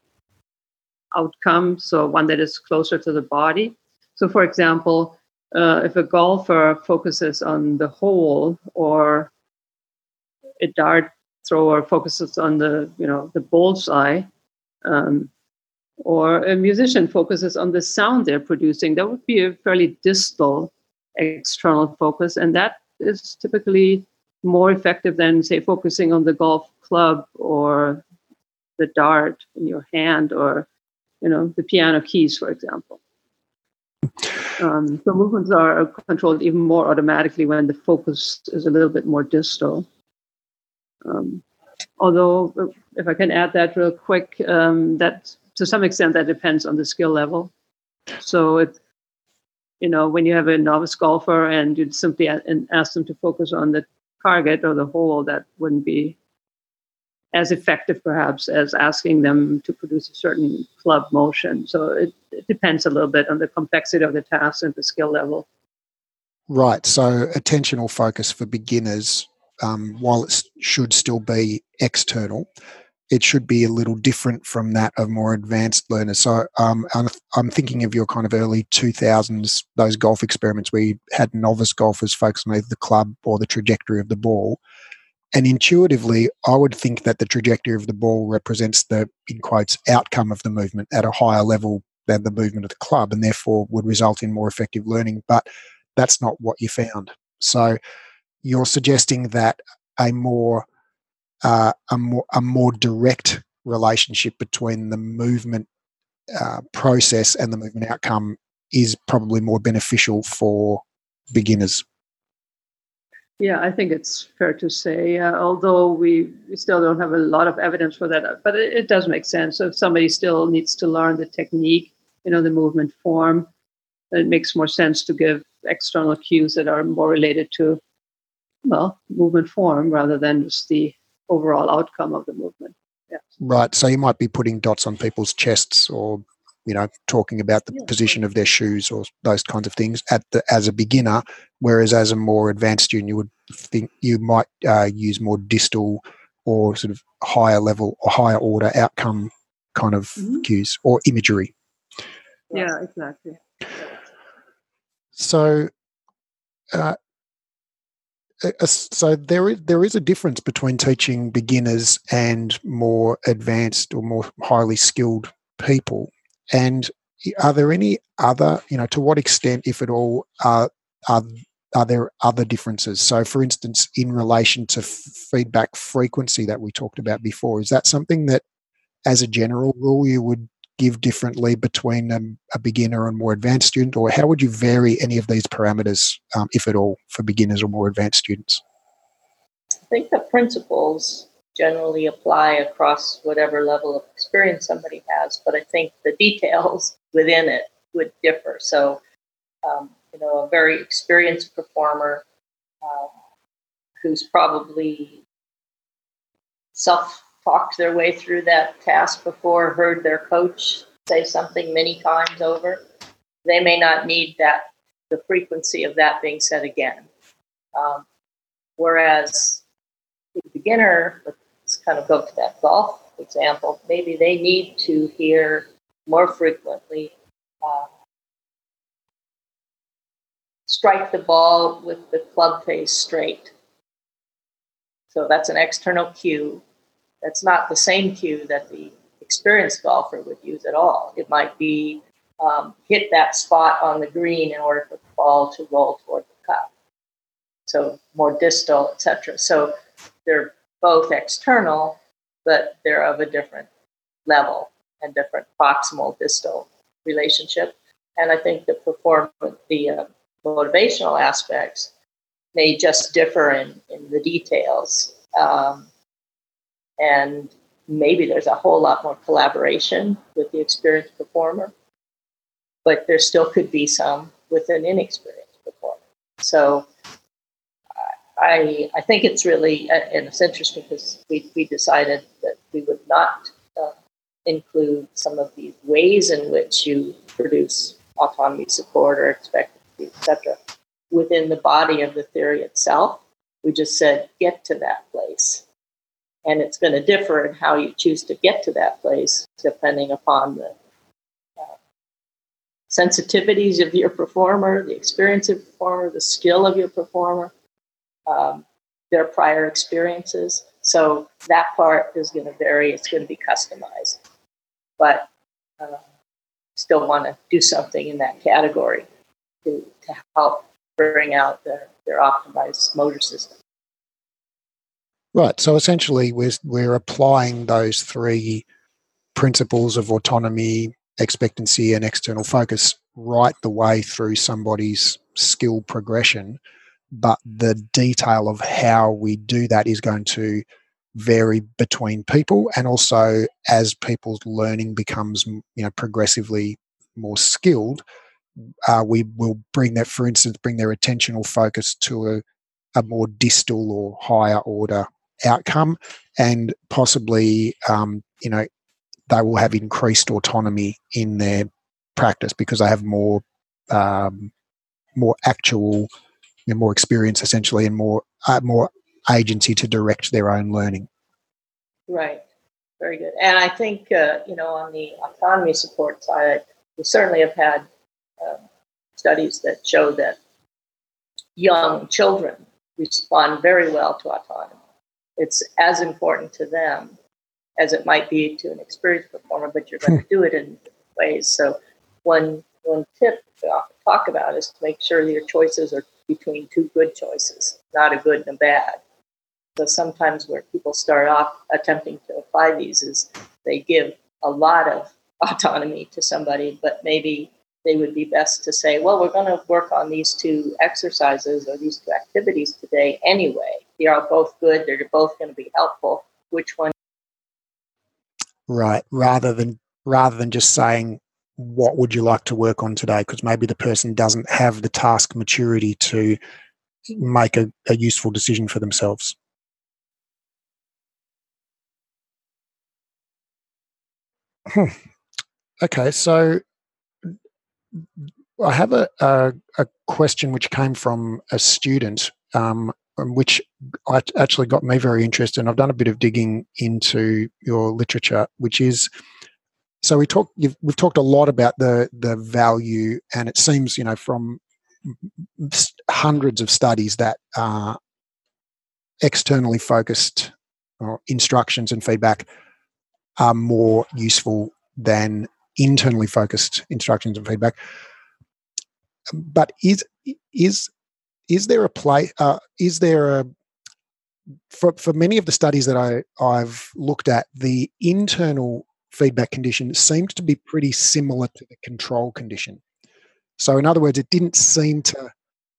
outcome, so one that is closer to the body. So, for example, uh, if a golfer focuses on the hole or a dart thrower focuses on the you know the bullseye, um, or a musician focuses on the sound they're producing, that would be a fairly distal external focus, and that is typically more effective than say focusing on the golf club or the dart in your hand or you know the piano keys for example. Um, so movements are controlled even more automatically when the focus is a little bit more distal. Um, although, if I can add that real quick, um, that to some extent that depends on the skill level. So it, you know, when you have a novice golfer and you simply and ask them to focus on the target or the hole, that wouldn't be as effective perhaps as asking them to produce a certain club motion. So it, it depends a little bit on the complexity of the task and the skill level. Right. So attentional focus for beginners um, while it should still be external, it should be a little different from that of more advanced learners. So um, I'm, thinking of your kind of early 2000s, those golf experiments where you had novice golfers focus on either the club or the trajectory of the ball. And intuitively, I would think that the trajectory of the ball represents the, in quotes, outcome of the movement at a higher level than the movement of the club and therefore would result in more effective learning. But that's not what you found. So you're suggesting that a more uh, a more a more direct relationship between the movement uh, process and the movement outcome is probably more beneficial for beginners. Yeah, I think it's fair to say, uh, although we, we still don't have a lot of evidence for that, but it, it, does make sense. So if somebody still needs to learn the technique, you know, the movement form, it makes more sense to give external cues that are more related to well movement form rather than just the overall outcome of the movement. Yeah. Right. So you might be putting dots on people's chests or you know talking about the yeah. position of their shoes or those kinds of things at the as a beginner whereas as a more advanced student you would think you might uh, use more distal or sort of higher level or higher order outcome kind of mm-hmm. cues or imagery yeah exactly so uh, so there is there is a difference between teaching beginners and more advanced or more highly skilled people. And are there any other, you know, to what extent, if at all, are are are there other differences? So, for instance, in relation to f- feedback frequency that we talked about before, is that something that, as a general rule, you would give differently between um, a beginner and more advanced student, or how would you vary any of these parameters, um, if at all, for beginners or more advanced students? I think the principles generally apply across whatever level of experience somebody has, but I think the details within it would differ. So, um, you know, a very experienced performer uh, who's probably self talked their way through that task before, heard their coach say something many times over, they may not need that the frequency of that being said again. Um, whereas the beginner, let's kind of go to that golf example, maybe they need to hear more frequently uh, strike the ball with the club face straight. So that's an external cue. That's not the same cue that the experienced golfer would use at all. It might be um, hit that spot on the green in order for the ball to roll toward the cup. So more distal, etc. So they're both external, but they're of a different level and different proximal distal relationship. And I think the performance, the uh, motivational aspects may just differ in, in the details. Um, and maybe there's a whole lot more collaboration with the experienced performer, but there still could be some with an inexperienced performer. So I, I think it's really, and it's interesting because we, we decided that we would not uh, include some of these ways in which you produce autonomy support or expectancy, etc., within the body of the theory itself. We just said, get to that place. And it's going to differ in how you choose to get to that place depending upon the uh, sensitivities of your performer, the experience of the performer, the skill of your performer, um, their prior experiences. So that part is going to vary. It's going to be customized. But uh, still want to do something in that category to, to help bring out their, their optimized motor system. Right. So essentially, we're, we're applying those three principles of autonomy, expectancy, and external focus right the way through somebody's skill progression. But the detail of how we do that is going to vary between people and also as people's learning becomes you know progressively more skilled uh, we will bring that for instance bring their attentional focus to a, a more distal or higher order outcome and possibly um, you know they will have increased autonomy in their practice because they have more um, more actual you know, more experience essentially and more uh, more agency to direct their own learning. Right. Very good. And I think, uh, you know, on the autonomy support side, we certainly have had uh, studies that show that young children respond very well to autonomy. It's as important to them as it might be to an experienced performer, but you're going to do it in ways. So, one one tip to talk about is to make sure your choices are between two good choices, not a good and a bad. So sometimes where people start off attempting to apply these is they give a lot of autonomy to somebody, but maybe they would be best to say, well, we're going to work on these two exercises or these two activities today anyway. They are both good, they're both going to be helpful. Which one? Right. Rather than rather than just saying what would you like to work on today because maybe the person doesn't have the task maturity to make a, a useful decision for themselves hmm. okay so i have a, a, a, question which came from a student um, which actually got me very interested and i've done a bit of digging into your literature which is so we talk we've talked a lot about the the value and it seems you know from hundreds of studies that externally focused instructions and feedback are more useful than internally focused instructions and feedback but is is is there a play uh, is there a for, for many of the studies that I, I've looked at, the internal feedback condition seemed to be pretty similar to the control condition. So, in other words, it didn't seem to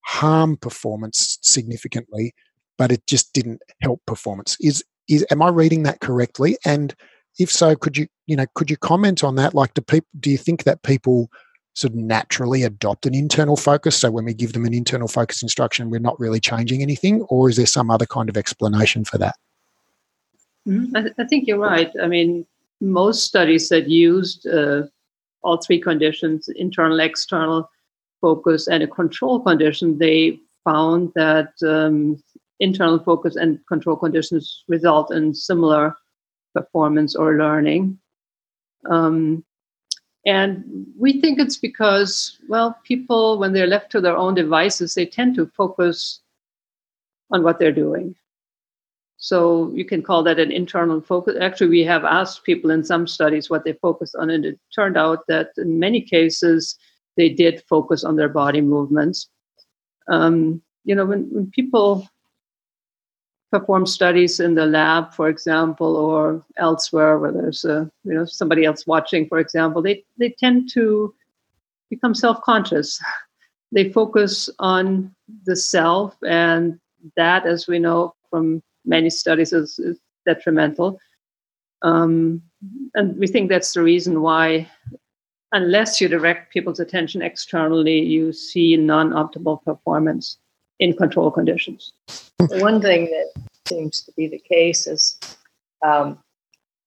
harm performance significantly, but it just didn't help performance. Is is am I reading that correctly? And if so, could you you know could you comment on that? Like, do people do you think that people sort of naturally adopt an internal focus? So when we give them an internal focus instruction, we're not really changing anything, or is there some other kind of explanation for that? Mm-hmm. I, th- I, think you're right. I mean, most studies that used uh, all three conditions internal, external focus, and a control condition they found that um, internal focus and control conditions result in similar performance or learning. Um, and we think it's because, well, people, when they're left to their own devices, they tend to focus on what they're doing. So you can call that an internal focus. Actually, we have asked people in some studies what they focused on, and it turned out that in many cases they did focus on their body movements. Um, you know, when, when people perform studies in the lab, for example, or elsewhere where there's a, you know somebody else watching, for example, they they tend to become self-conscious. They focus on the self, and that, as we know from many studies, is, is detrimental. Um, and we think that's the reason why, unless you direct people's attention externally, you see non-optimal performance in control conditions. One thing that seems to be the case is um,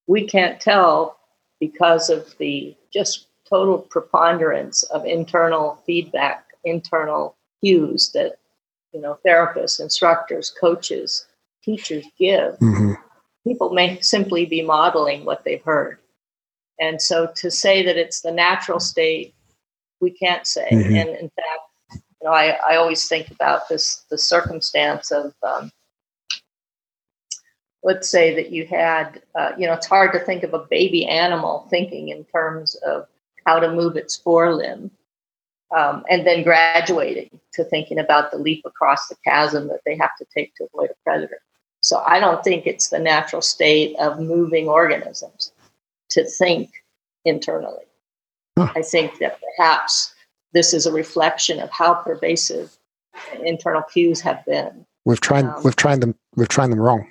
we can't tell because of the just total preponderance of internal feedback, internal cues that you know therapists, instructors, coaches, teachers give. Mm-hmm. People may simply be modeling what they've heard, and so to say that it's the natural state, we can't say. Mm-hmm. And in fact, you know, I, I always think about this the circumstance of um, let's say that you had uh, you know it's hard to think of a baby animal thinking in terms of how to move its forelimb um, and then graduating to thinking about the leap across the chasm that they have to take to avoid a predator so i don't think it's the natural state of moving organisms to think internally huh. i think that perhaps this is a reflection of how pervasive internal cues have been. We've trained um, we've trained them we've trained them wrong.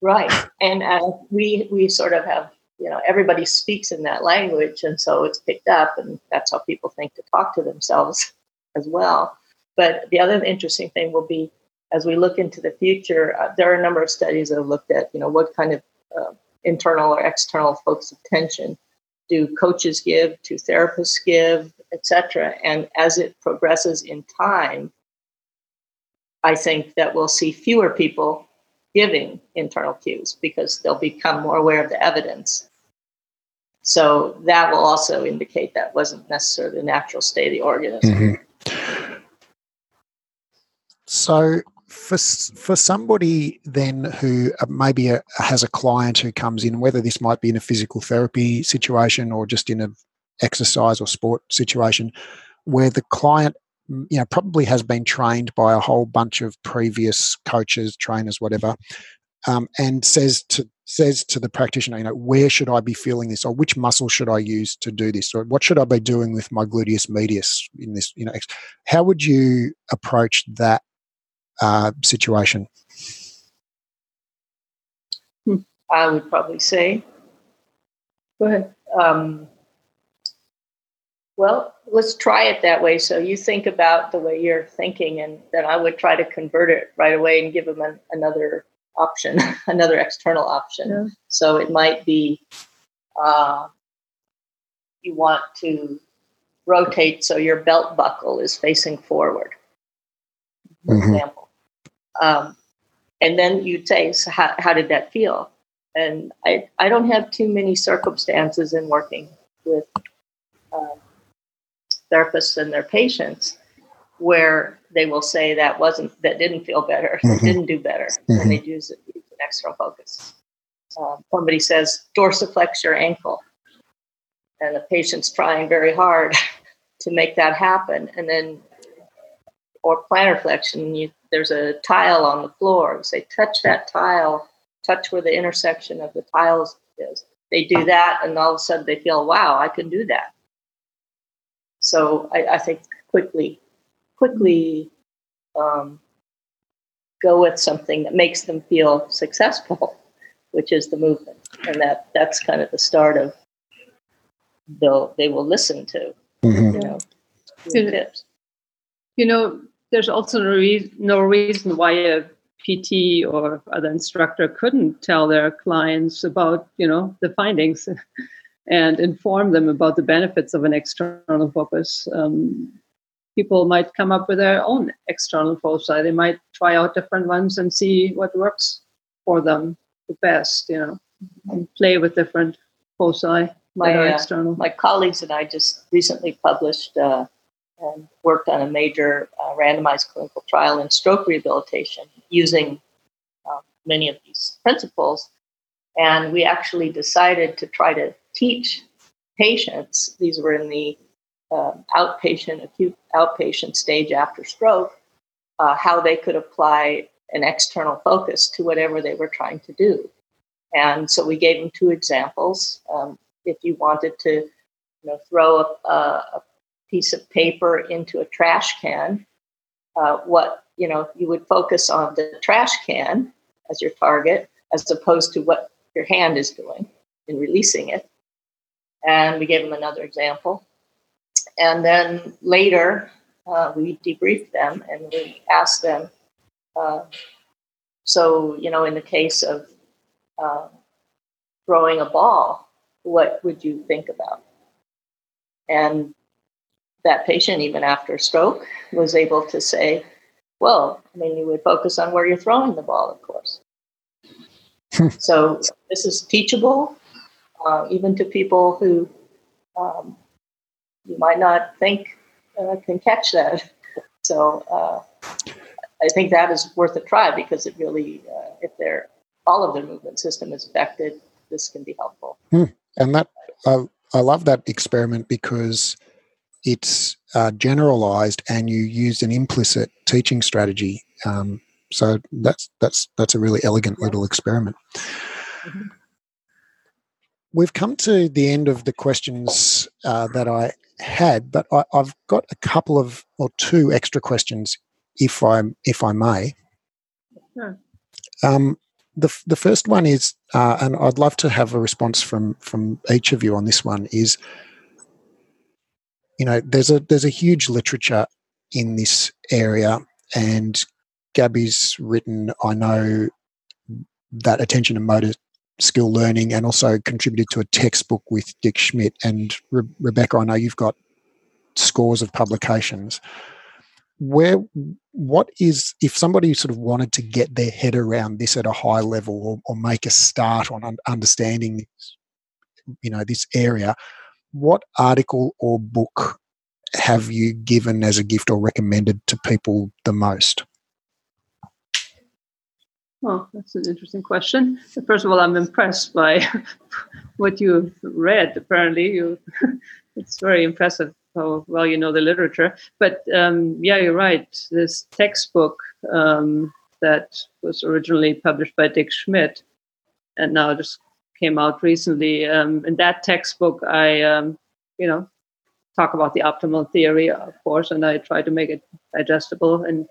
Right, and uh, we we sort of have you know everybody speaks in that language, and so it's picked up, and that's how people think to talk to themselves as well. But the other interesting thing will be as we look into the future, uh, there are a number of studies that have looked at you know what kind of uh, internal or external focus of attention do coaches give, do therapists give, etc. And as it progresses in time, I think that we'll see fewer people giving internal cues because they'll become more aware of the evidence. So that will also indicate that wasn't necessarily the natural state of the organism. Mm-hmm. So for for somebody then who uh, maybe a, uh, has a client who comes in, whether this might be in a physical therapy situation or just in an exercise or sport situation, where the client mm, you know probably has been trained by a whole bunch of previous coaches, trainers, whatever, um, and says to says to the practitioner, you know, where should I be feeling this, or which muscle should I use to do this, or what should I be doing with my gluteus medius in this, you know, how would you approach that uh, situation? I would probably say, go ahead. Um, well, let's try it that way. So you think about the way you're thinking, and then I would try to convert it right away and give them an, another option, another external option. Yeah. So it might be uh, you want to rotate so your belt buckle is facing forward, for mm-hmm. example. Um, and then you'd say, so how, how did that feel? And I, I don't have too many circumstances in working with uh, therapists and their patients where they will say that wasn't that didn't feel better, mm-hmm. didn't do better, mm-hmm. and they use, use an external focus. Um, somebody says dorsiflex your ankle, and the patient's trying very hard to make that happen, and then or plantar flexion, you there's a tile on the floor. You say, touch that tile, touch where the intersection of the tiles is. They do that, and all of a sudden they feel, wow, I can do that. So I, I think quickly, quickly um, go with something that makes them feel successful, which is the movement, and that that's kind of the start of they'll they will listen to mm-hmm. you know. You know, there's also no, re- no reason why a PT or other instructor couldn't tell their clients about, you know, the findings and inform them about the benefits of an external focus. Um, people might come up with their own external foci. They might try out different ones and see what works for them the best, you know, and play with different foci my, uh, external. my colleagues and I just recently published uh, and worked on a major uh, randomized clinical trial in stroke rehabilitation using uh, many of these principles. And we actually decided to try to teach patients, these were in the uh, outpatient, acute outpatient stage after stroke, uh, how they could apply an external focus to whatever they were trying to do. And so we gave them two examples. Um, if you wanted to, you know, throw a, a piece of paper into a trash can, uh, what you know, you would focus on the trash can as your target, as opposed to what your hand is doing in releasing it. And we gave them another example. And then later, uh, we debriefed them and we asked them. Uh, so, you know, in the case of uh, throwing a ball, what would you think about? And that patient, even after stroke, was able to say, well, I mean, you would focus on where you're throwing the ball, of course. so this is teachable, uh, even to people who um, you might not think uh, can catch that. So uh, I think that is worth a try because it really, uh, if they're all of their movement system is affected, this can be helpful. Hmm. And that I, I love that experiment because it's uh, generalized and you used an implicit teaching strategy. Um, so that's that's that's a really elegant little experiment. Mm-hmm. We've come to the end of the questions uh, that I had, but I, have got a couple of or two extra questions, if I if I may. Sure. Um, the the first one is, uh, and I'd love to have a response from from each of you on this one. Is you know there's a there's a huge literature in this area, and Gabby's written. I know that attention and motor skill learning, and also contributed to a textbook with Dick Schmidt and Re- Rebecca. I know you've got scores of publications where what is if somebody sort of wanted to get their head around this at a high level or, or make a start on un- understanding you know this area what article or book have you given as a gift or recommended to people the most well, that's an interesting question. First of all, I'm impressed by what you've read. Apparently, you it's very impressive how well you know the literature. But um, yeah, you're right. This textbook um, that was originally published by Dick Schmidt and now just came out recently. Um, in that textbook, I, um, you know, talk about the optimal theory, of course, and I try to make it digestible and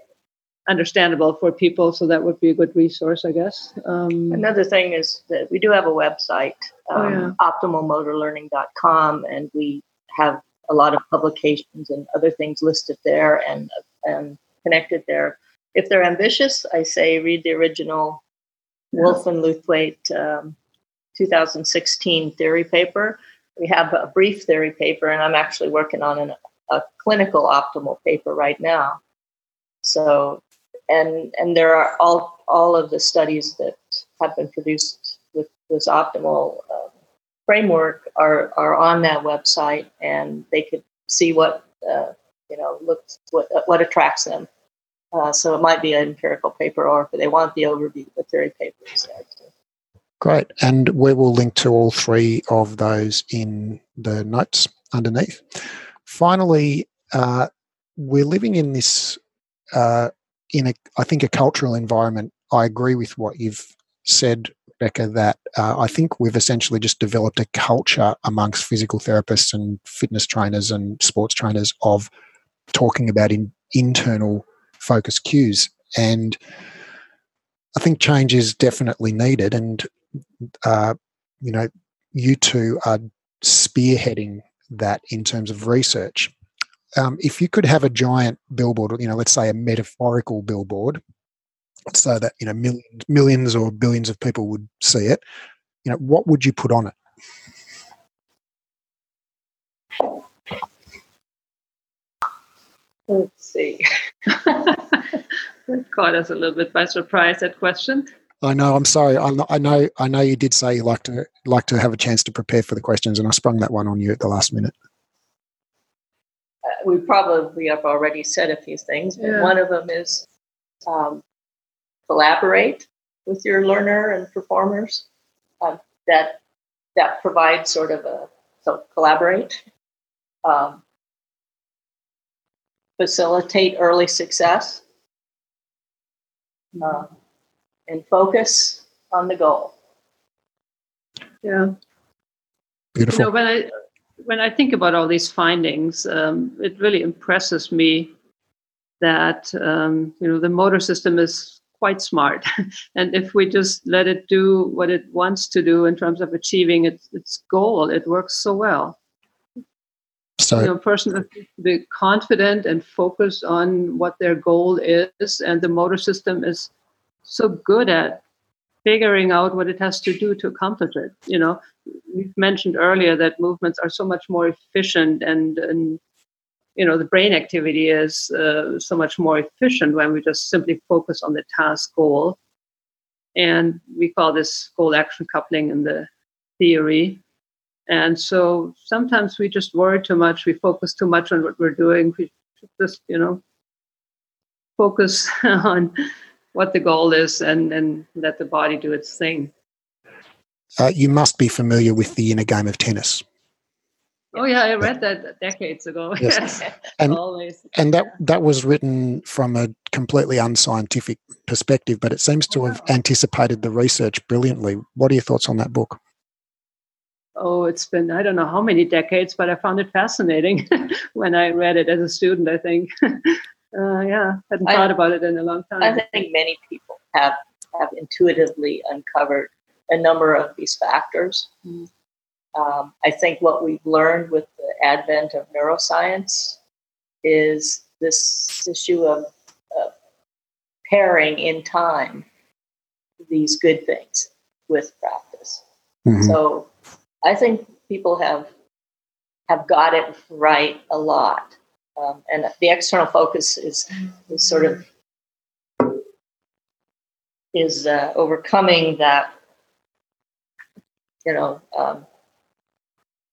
understandable for people. So that would be a good resource, I guess. Um, Another thing is that we do have a website, um, oh, yeah. Optimalmotorlearning.com, and we have a lot of publications and other things listed there and and connected there. If they're ambitious, I say read the original yeah. Wulf and Lewthwaite um, 2016 theory paper. We have a brief theory paper, and I'm actually working on an, a clinical optimal paper right now. So, and and there are all all of the studies that have been produced with this optimal uh, framework are are on that website, and they could see what uh, you know looks what what attracts them. Uh, so it might be an empirical paper, or if they want the overview, the theory paper is there. Great, and we will link to all three of those in the notes underneath. Finally, uh, we're living in this uh, in a I think a cultural environment. I agree with what you've said Becca, that uh, I think we've essentially just developed a culture amongst physical therapists and fitness trainers and sports trainers of talking about in, internal focus cues. And I think change is definitely needed. And, uh, you know, you two are spearheading that in terms of research. Um, if you could have a giant billboard, you know, let's say a metaphorical billboard so that you know millions, millions or billions of people would see it. You know, what would you put on it? Let's see. caught us a little bit by surprise. That question. I know. I'm sorry. I know. I know. I know you did say you like to like to have a chance to prepare for the questions, and I sprung that one on you at the last minute. Uh, we probably have already said a few things, but yeah. one of them is um, collaborate with your learner and performers. Um, that that provides sort of a so collaborate, um, facilitate early success. Um, and focus on the goal. Yeah. Beautiful. You know, when I when I think about all these findings, um, it really impresses me that um, you know the motor system is quite smart, and if we just let it do what it wants to do in terms of achieving its its goal, it works so well. So, you know, a person has to be confident and focus on what their goal is, and the motor system is so good at figuring out what it has to do to accomplish it. You know, we've mentioned earlier that movements are so much more efficient and, and you know, the brain activity is uh, so much more efficient when we just simply focus on the task goal. And we call this goal action coupling in the theory. And so sometimes we just worry too much, we focus too much on what we're doing. We just, you know, focus on what the goal is and, and let the body do its thing. Uh, you must be familiar with the inner game of tennis. Oh yeah, I read that decades ago. Yes. and, Always. And that that was written from a completely unscientific perspective, but it seems to have anticipated the research brilliantly. What are your thoughts on that book? Oh, it's been I don't know how many decades, but I found it fascinating when I read it as a student. I think uh, yeah, hadn't I, thought about it in a long time. I think many people have have intuitively uncovered a number of these factors. Mm. Um, I think what we've learned with the advent of neuroscience is this issue of, of pairing in time these good things with practice. Mm-hmm. So I think people have have got it right a lot. Um, and the external focus is, is sort of is uh, overcoming that, you know, um,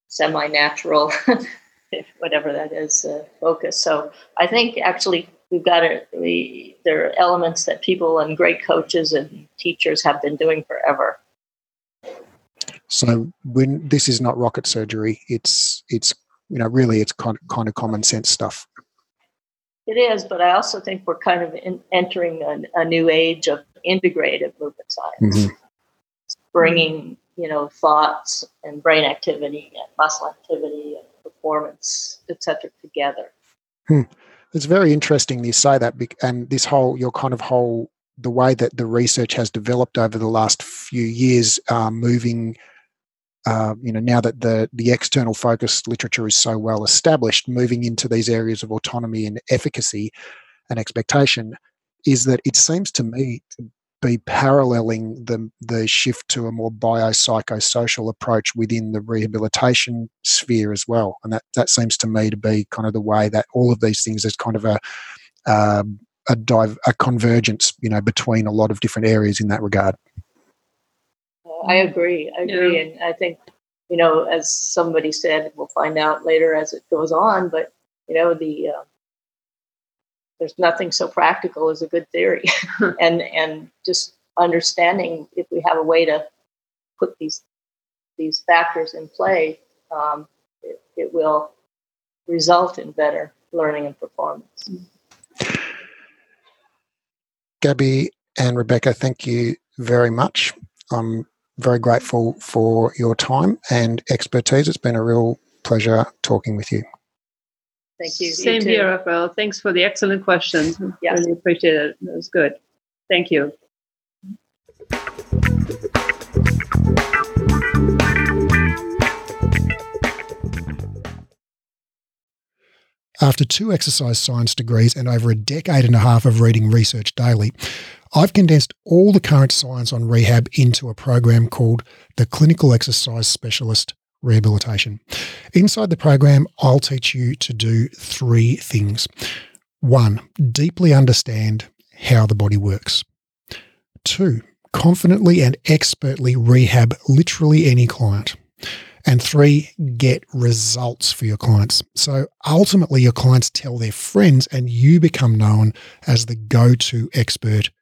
semi-natural, whatever that is, uh, focus. So I think actually we've got a, we, there are elements that people and great coaches and teachers have been doing forever. So when this is not rocket surgery, it's it's you know, really it's kind of, kind of common sense stuff. It is, but I also think we're kind of in, entering a, a, new age of integrative movement science, mm-hmm. bringing you know thoughts and brain activity and muscle activity and performance, etc., together. Hmm. It's very interesting you say that, and this whole your kind of whole the way that the research has developed over the last few years, uh, moving uh, you know, now that the the external focus literature is so well established, moving into these areas of autonomy and efficacy and expectation, is that it seems to me to be paralleling the the shift to a more biopsychosocial approach within the rehabilitation sphere as well, and that that seems to me to be kind of the way that all of these things is kind of a um, a, dive, a convergence, you know, between a lot of different areas in that regard. I agree. I agree. Yeah. And I think, you know, as somebody said, we'll find out later as it goes on, but, you know, the, uh, there's nothing so practical as a good theory and, and just understanding if we have a way to put these, these factors in play, um, it, it will result in better learning and performance. Gabby and Rebecca, thank you very much. I'm very grateful for your time and expertise. It's been a real pleasure talking with you. Thank you. Same you here, Raphael. Thanks for the excellent questions. Yes. Really appreciate it. It was good. Thank you. After two exercise science degrees and over a decade and a half of reading research daily, I've condensed all the current science on rehab into a program called the Clinical Exercise Specialist Rehabilitation. Inside the program, I'll teach you to do three things. One, deeply understand how the body works. Two, confidently and expertly rehab literally any client. And three, get results for your clients. So ultimately, your clients tell their friends, and you become known as the go to expert